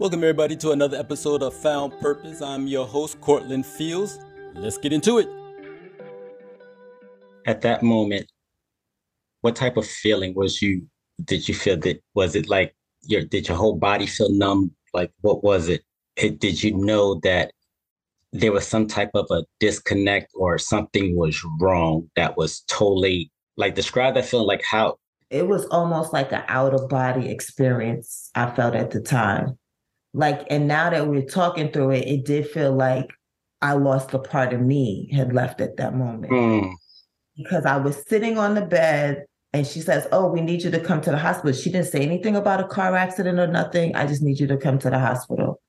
Welcome, everybody, to another episode of Found Purpose. I'm your host, Cortland Fields. Let's get into it. At that moment, what type of feeling was you? Did you feel that? Was it like your? Did your whole body feel numb? Like what was it? it did you know that there was some type of a disconnect or something was wrong that was totally like describe that feeling like how it was almost like an out of body experience i felt at the time like and now that we're talking through it it did feel like i lost a part of me had left at that moment. Mm. because i was sitting on the bed and she says oh we need you to come to the hospital. She didn't say anything about a car accident or nothing. I just need you to come to the hospital.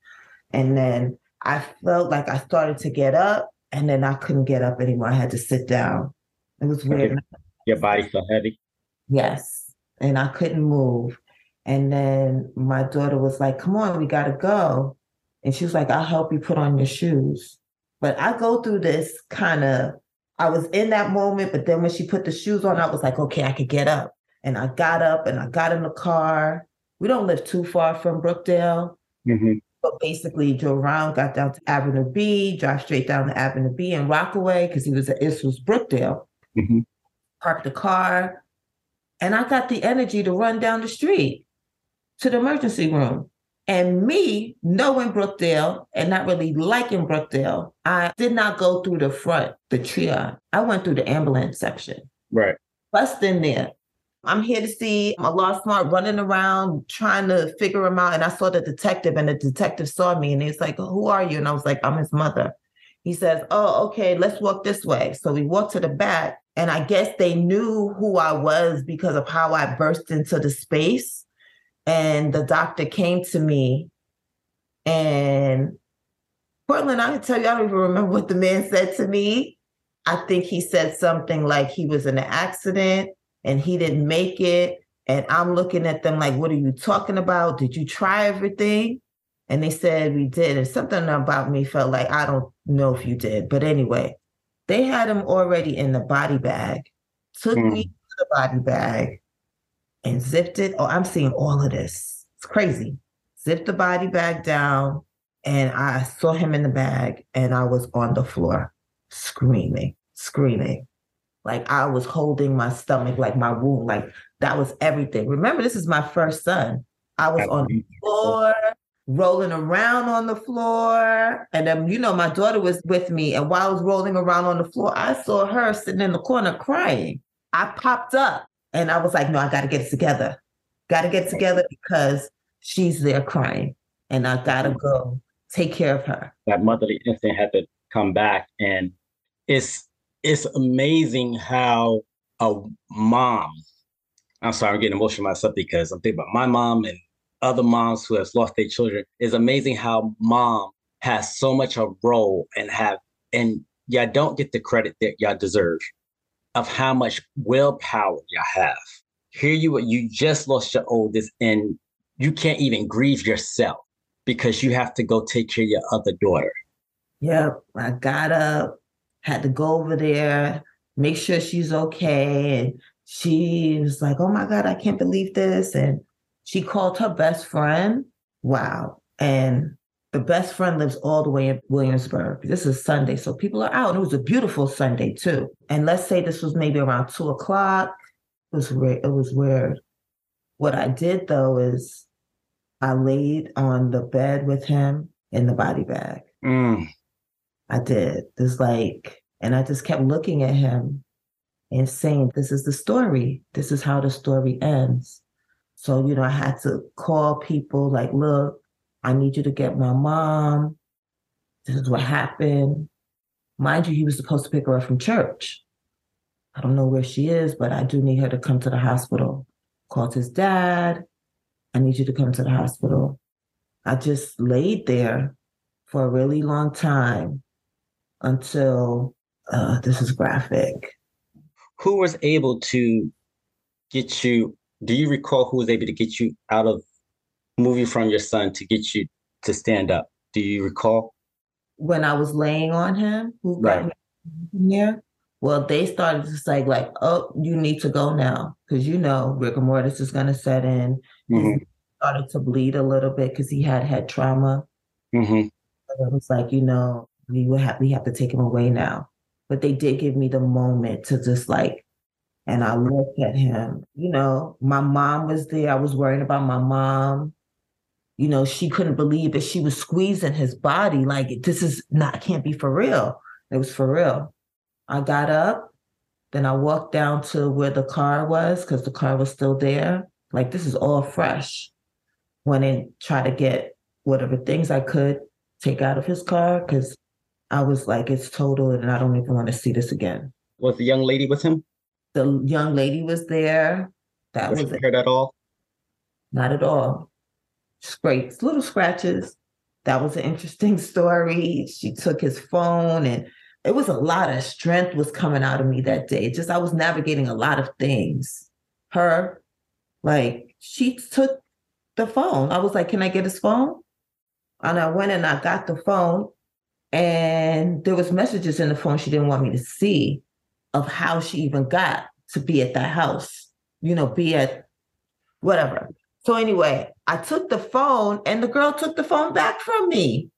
And then i felt like i started to get up and then i couldn't get up anymore. I had to sit down. It was weird. Your body felt heavy? Yes. And i couldn't move and then my daughter was like, come on, we got to go. And she was like, I'll help you put on your shoes. But I go through this kind of, I was in that moment, but then when she put the shoes on, I was like, okay, I could get up. And I got up and I got in the car. We don't live too far from Brookdale. Mm-hmm. But basically, drove around, got down to Avenue B, drive straight down to Avenue B and Rockaway because he was at this was Brookdale. Mm-hmm. Parked the car, and I got the energy to run down the street to the emergency room. And me, knowing Brookdale and not really liking Brookdale, I did not go through the front, the triage. I went through the ambulance section. Right. Bust in there. I'm here to see a lost smart running around trying to figure him out. And I saw the detective, and the detective saw me and he's like, Who are you? And I was like, I'm his mother. He says, Oh, okay, let's walk this way. So we walked to the back, and I guess they knew who I was because of how I burst into the space and the doctor came to me and Cortland, I can tell you, I don't even remember what the man said to me. I think he said something like he was in an accident and he didn't make it. And I'm looking at them like, what are you talking about? Did you try everything? And they said we did. And something about me felt like, I don't know if you did. But anyway, they had him already in the body bag, took mm. me to the body bag, and zipped it. Oh, I'm seeing all of this. It's crazy. Zipped the body bag down, and I saw him in the bag, and I was on the floor screaming, screaming. Like I was holding my stomach, like my wound, like that was everything. Remember, this is my first son. I was on the floor, rolling around on the floor. And then, you know, my daughter was with me. And while I was rolling around on the floor, I saw her sitting in the corner crying. I popped up and I was like, no, I got to get it together. Got to get together because she's there crying and I got to mm-hmm. go take care of her. That motherly instinct had to come back. And it's, it's amazing how a mom, I'm sorry, I'm getting emotional myself because I'm thinking about my mom and other moms who have lost their children. It's amazing how mom has so much of a role and have, and y'all don't get the credit that y'all deserve of how much willpower you have. Here you you just lost your oldest and you can't even grieve yourself because you have to go take care of your other daughter. Yep. I got up, had to go over there, make sure she's okay. And she was like, oh my God, I can't believe this. And she called her best friend. Wow. And the best friend lives all the way in Williamsburg. This is Sunday, so people are out. And it was a beautiful Sunday too. And let's say this was maybe around two o'clock. It was weird. It was weird. What I did though is I laid on the bed with him in the body bag. Mm. I did. This like, and I just kept looking at him and saying, "This is the story. This is how the story ends." So you know, I had to call people like, "Look." I need you to get my mom. This is what happened. Mind you, he was supposed to pick her up from church. I don't know where she is, but I do need her to come to the hospital. Called his dad. I need you to come to the hospital. I just laid there for a really long time until uh, this is graphic. Who was able to get you? Do you recall who was able to get you out of moving from your son to get you to stand up? Do you recall? When I was laying on him, who got right. me here? Well, they started to say like, "Oh, you need to go now," because you know rigor mortis is going to set in. Mm-hmm. started to bleed a little bit because he had had trauma. Mm-hmm. it was like, you know, we will have we have to take him away now. But they did give me the moment to just like, and I looked at him. You know, my mom was there. I was worried about my mom. You know, she couldn't believe that she was squeezing his body. Like this is not can't be for real. It was for real. I got up, then I walked down to where the car was because the car was still there. Like this is all fresh. Went and tried to get whatever things I could take out of his car because I was like, it's total and I don't even want to see this again. Was the young lady with him? The young lady was there. That was, was it. At all? Not at all. Scrapes, little scratches. That was an interesting story. She took his phone and it was a lot of strength was coming out of me that day. Just I was navigating a lot of things. Her, like, she took the phone. I was like, Can I get his phone? And I went and I got the phone, and there was messages in the phone she didn't want me to see of how she even got to be at that house, you know, be at whatever. So anyway, I took the phone and the girl took the phone back from me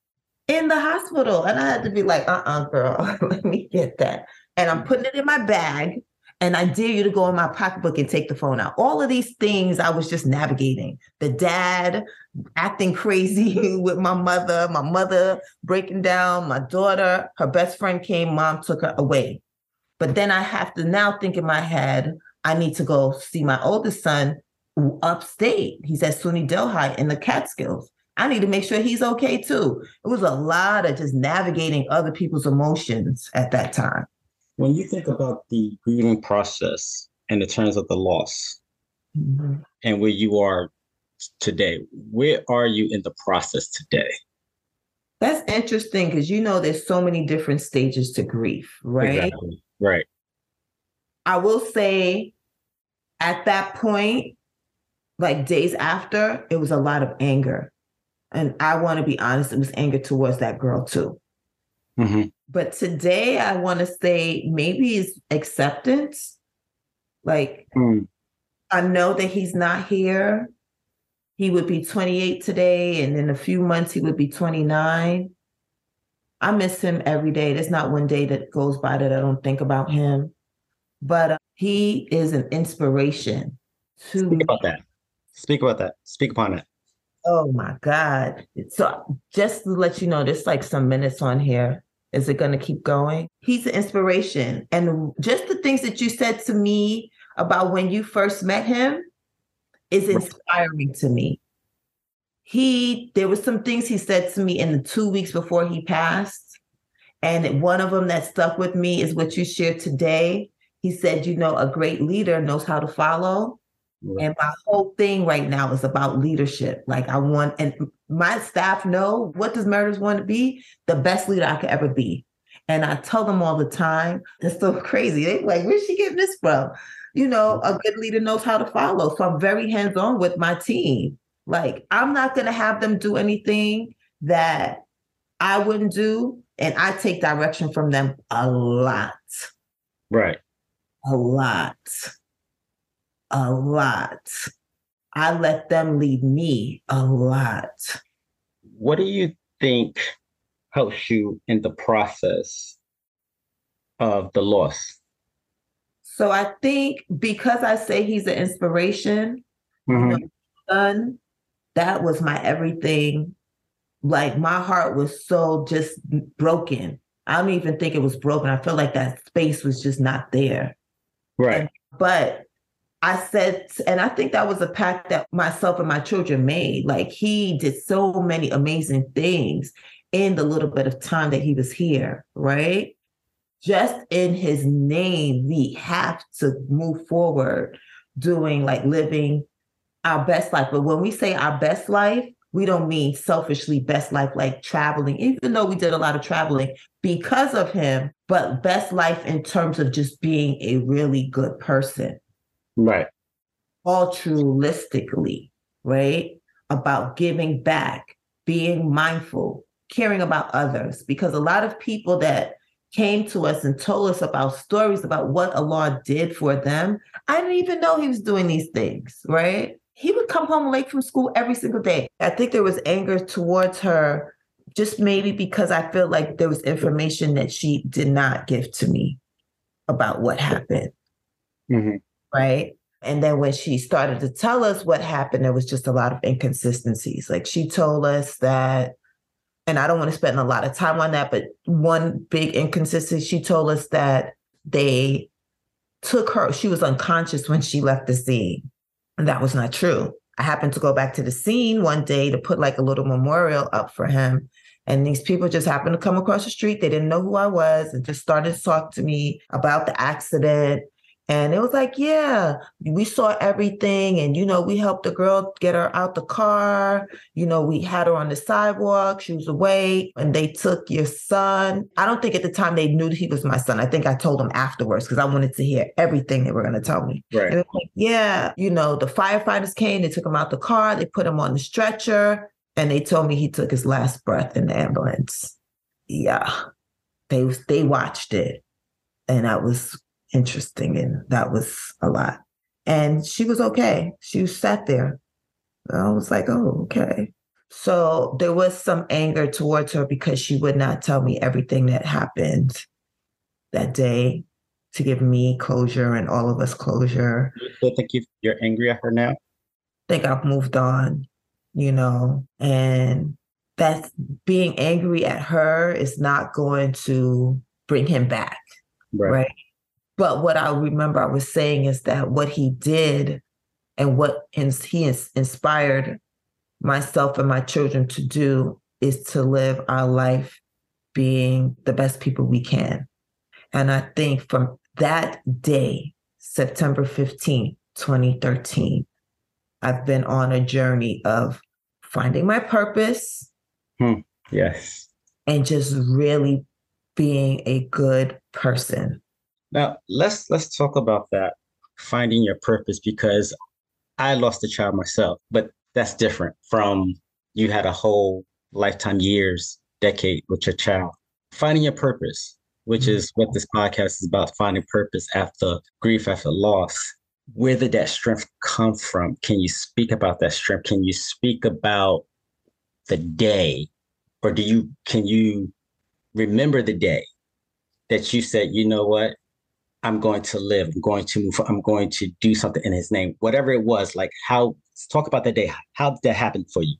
in the hospital. And I had to be like, uh-uh, girl, let me get that. And I'm putting it in my bag and I dare you to go in my pocketbook and take the phone out. All of these things I was just navigating. The dad acting crazy with my mother, my mother breaking down, my daughter, her best friend came, mom took her away. But then I have to now think in my head, I need to go see my oldest son upstate. He's at SUNY Delhi in the Catskills. I need to make sure he's okay too. It was a lot of just navigating other people's emotions at that time. When you think about the grieving process and the terms of the loss mm-hmm. and where you are today, where are you in the process today? That's interesting because you know there's so many different stages to grief, right? Exactly. Right. I will say at that point, like days after, it was a lot of anger. And I want to be honest, it was anger towards that girl too. Mm-hmm. But today, I want to say maybe it's acceptance. Like, mm. I know that he's not here. He would be 28 today, and in a few months, he would be 29. I miss him every day. There's not one day that goes by that I don't think about him. But uh, he is an inspiration to Speak about that. Speak about that. Speak upon it. Oh my God. So just to let you know, there's like some minutes on here. Is it going to keep going? He's an inspiration. And just the things that you said to me about when you first met him is inspiring to me. He, there were some things he said to me in the two weeks before he passed. And one of them that stuck with me is what you shared today. He said, you know, a great leader knows how to follow. And my whole thing right now is about leadership. Like I want, and my staff know what does murders want to be? The best leader I could ever be. And I tell them all the time, it's so crazy. They like, where's she getting this from? You know, a good leader knows how to follow. So I'm very hands-on with my team. Like I'm not gonna have them do anything that I wouldn't do. And I take direction from them a lot. Right. A lot a lot. I let them lead me a lot. What do you think helps you in the process of the loss? So I think because I say he's an inspiration, mm-hmm. son, that was my everything. Like my heart was so just broken. I don't even think it was broken. I felt like that space was just not there. Right. And, but I said, and I think that was a pact that myself and my children made. Like he did so many amazing things in the little bit of time that he was here, right? Just in his name, we have to move forward doing like living our best life. But when we say our best life, we don't mean selfishly best life like traveling, even though we did a lot of traveling because of him, but best life in terms of just being a really good person Right. Altruistically, right? About giving back, being mindful, caring about others. Because a lot of people that came to us and told us about stories about what Allah did for them, I didn't even know he was doing these things, right? he would come home late from school every single day. I think there was anger towards her, just maybe because I feel like there was information that she did not give to me about what happened. Mm-hmm. Right. And then when she started to tell us what happened, there was just a lot of inconsistencies. Like she told us that, and I don't want to spend a lot of time on that, but one big inconsistency, she told us that they took her, she was unconscious when she left the scene. And that was not true. I happened to go back to the scene one day to put like a little memorial up for him. And these people just happened to come across the street. They didn't know who I was and just started to talk to me about the accident and it was like, yeah, we saw everything. And, you know, we helped the girl get her out the car. You know, we had her on the sidewalk. She was away. And they took your son. I don't think at the time they knew he was my son. I think I told them afterwards because I wanted to hear everything they were going to tell me. Right. Like, yeah, you know, the firefighters came, they took him out the car, they put him on the stretcher, and they told me he took his last breath in the ambulance. Yeah. They they watched it. And I was interesting. And that was a lot. And she was okay. She sat there. I was like, oh, okay. So there was some anger towards her because she would not tell me everything that happened that day to give me closure and all of us closure. So I think you're angry at her now? I think I've moved on, you know, and that being angry at her is not going to bring him back. Right. right? But what I remember I was saying is that what he did and what he inspired myself and my children to do is to live our life being the best people we can. And I think from that day, September 15, 2013, I've been on a journey of finding my purpose. Hmm. Yes. And just really being a good person. Now let's let's talk about that finding your purpose because I lost a child myself, but that's different from you had a whole lifetime years, decade with your child. Finding your purpose, which mm-hmm. is what this podcast is about, finding purpose after grief, after loss. Where did that strength come from? Can you speak about that strength? Can you speak about the day? Or do you can you remember the day that you said, you know what? I'm going to live, I'm going to move, I'm going to do something in his name, whatever it was, like how, talk about that day. How did that happen for you?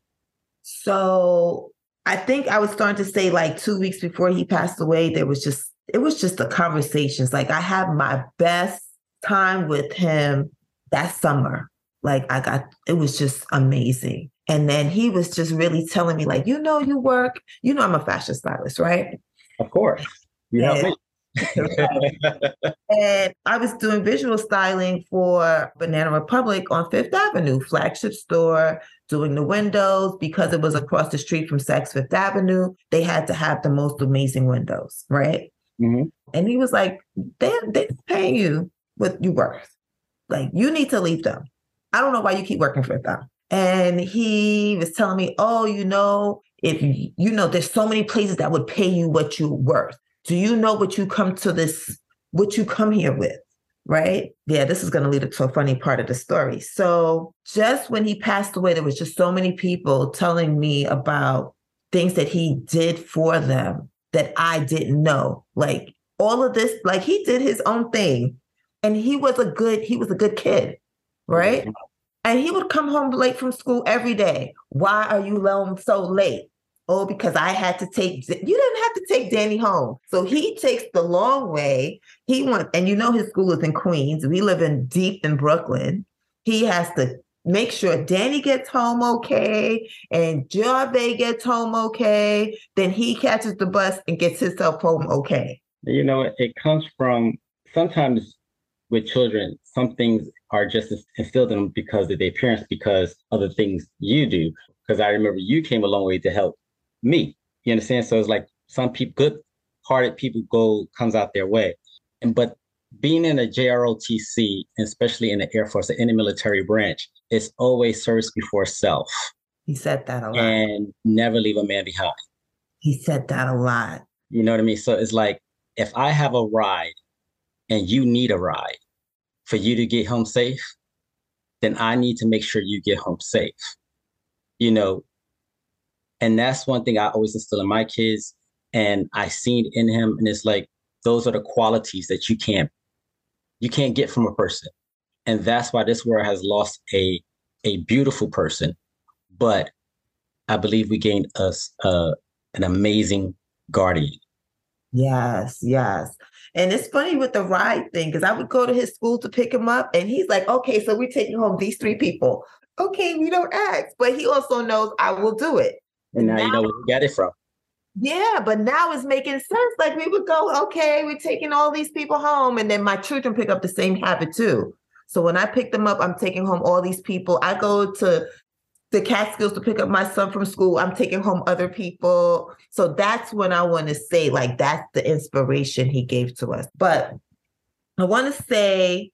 So I think I was starting to say like two weeks before he passed away, there was just, it was just the conversations. Like I had my best time with him that summer. Like I got, it was just amazing. And then he was just really telling me, like, you know, you work, you know, I'm a fashion stylist, right? Of course. You help me. and I was doing visual styling for Banana Republic on Fifth Avenue, flagship store, doing the windows because it was across the street from Saks Fifth Avenue. They had to have the most amazing windows, right? Mm-hmm. And he was like, they, they're paying you what you're worth. Like, you need to leave them. I don't know why you keep working for them. And he was telling me, oh, you know, if you know, there's so many places that would pay you what you're worth. Do you know what you come to this, what you come here with? Right? Yeah, this is going to lead to a funny part of the story. So, just when he passed away, there was just so many people telling me about things that he did for them that I didn't know. Like all of this, like he did his own thing. And he was a good, he was a good kid, right? Mm-hmm. And he would come home late from school every day. Why are you home so late? Oh, because I had to take you didn't have to take Danny home. So he takes the long way. He went, and you know his school is in Queens. We live in deep in Brooklyn. He has to make sure Danny gets home okay and Jarve gets home okay. Then he catches the bus and gets himself home okay. You know, it comes from sometimes with children, some things are just instilled in them because of their parents, because of the things you do. Because I remember you came a long way to help me. You understand? So it's like some people, good hearted people go comes out their way. And but being in a JROTC, especially in the Air Force, in the military branch, it's always service before self. He said that a lot. And never leave a man behind. He said that a lot. You know what I mean? So it's like if I have a ride and you need a ride for you to get home safe, then I need to make sure you get home safe. You know, and that's one thing I always instill in my kids. And I seen in him, and it's like those are the qualities that you can't you can't get from a person. And that's why this world has lost a a beautiful person. But I believe we gained us uh, an amazing guardian. Yes, yes. And it's funny with the ride thing because I would go to his school to pick him up, and he's like, "Okay, so we're taking home these three people." Okay, we don't ask, but he also knows I will do it. And now, now you know where you got it from. Yeah, but now it's making sense. Like we would go, okay, we're taking all these people home, and then my children pick up the same habit too. So when I pick them up, I'm taking home all these people. I go to the Catskills to pick up my son from school. I'm taking home other people. So that's when I want to say, like, that's the inspiration he gave to us. But I want to say,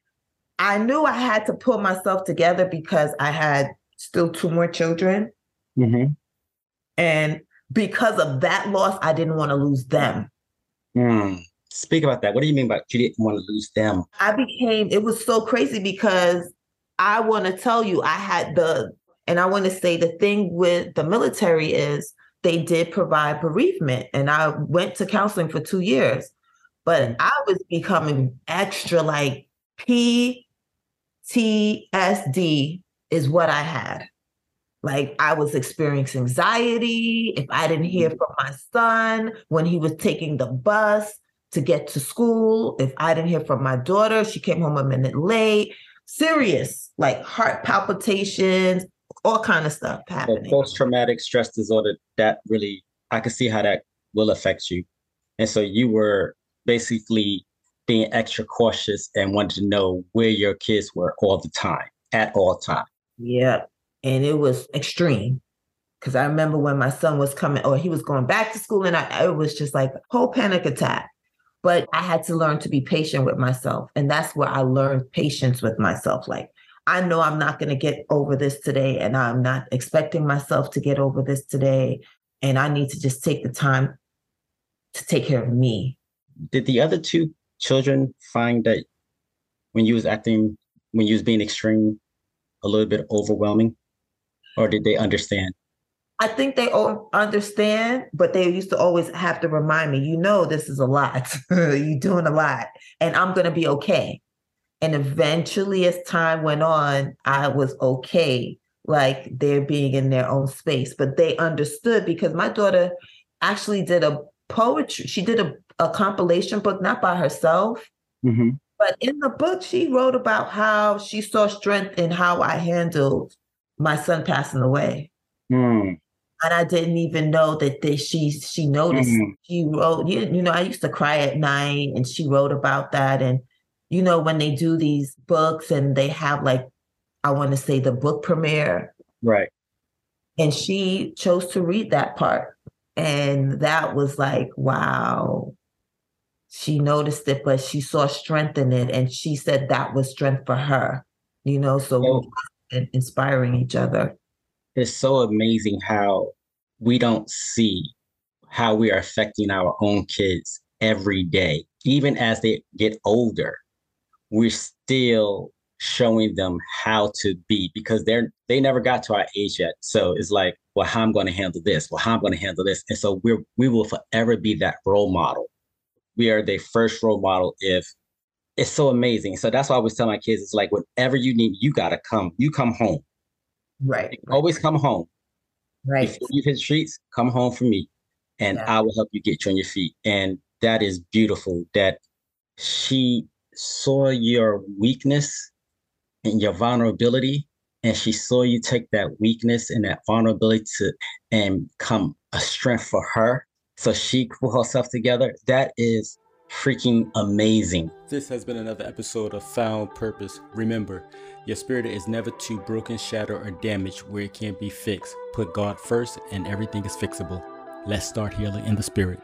I knew I had to pull myself together because I had still two more children. Mm-hmm. And because of that loss, I didn't want to lose them. Mm. Speak about that. What do you mean by you didn't want to lose them? I became, it was so crazy because I want to tell you, I had the and I want to say the thing with the military is they did provide bereavement. And I went to counseling for two years, but I was becoming extra like PTSD is what I had. Like I was experiencing anxiety. If I didn't hear mm-hmm. from my son when he was taking the bus to get to school, if I didn't hear from my daughter, she came home a minute late. Serious, like heart palpitations, all kind of stuff happening. So post-traumatic stress disorder, that really, I can see how that will affect you. And so you were basically being extra cautious and wanted to know where your kids were all the time, at all time. Yeah. And it was extreme. Cause I remember when my son was coming or he was going back to school and I, it was just like whole panic attack. But I had to learn to be patient with myself. And that's where I learned patience with myself. Like I know I'm not going to get over this today, and I'm not expecting myself to get over this today. And I need to just take the time to take care of me. Did the other two children find that when you was acting, when you was being extreme, a little bit overwhelming, or did they understand? I think they understand, but they used to always have to remind me, you know, this is a lot. You're doing a lot, and I'm going to be okay. And eventually, as time went on, I was okay, like they're being in their own space. But they understood because my daughter actually did a poetry, she did a, a compilation book, not by herself. Mm-hmm. But in the book, she wrote about how she saw strength in how I handled my son passing away. Mm. And I didn't even know that they, she she noticed. Mm. She wrote, you, you know, I used to cry at night, and she wrote about that. And you know, when they do these books and they have like, I want to say the book premiere. Right. And she chose to read that part. And that was like, wow. She noticed it, but she saw strength in it. And she said that was strength for her, you know, so oh. Inspiring each other. It's so amazing how we don't see how we are affecting our own kids every day, even as they get older we're still showing them how to be because they're they never got to our age yet. So it's like, well, how I'm going to handle this? Well, how I'm going to handle this? And so we're we will forever be that role model. We are the first role model if it's so amazing. So that's why I always tell my kids, it's like whatever you need, you gotta come. You come home. Right. Always come home. Right. Before you hit the streets, come home for me. And yeah. I will help you get you on your feet. And that is beautiful that she saw your weakness and your vulnerability and she saw you take that weakness and that vulnerability to and come a strength for her so she pull herself together that is freaking amazing. This has been another episode of found purpose. Remember your spirit is never too broken shattered or damaged where it can't be fixed. Put god first and everything is fixable. Let's start healing in the spirit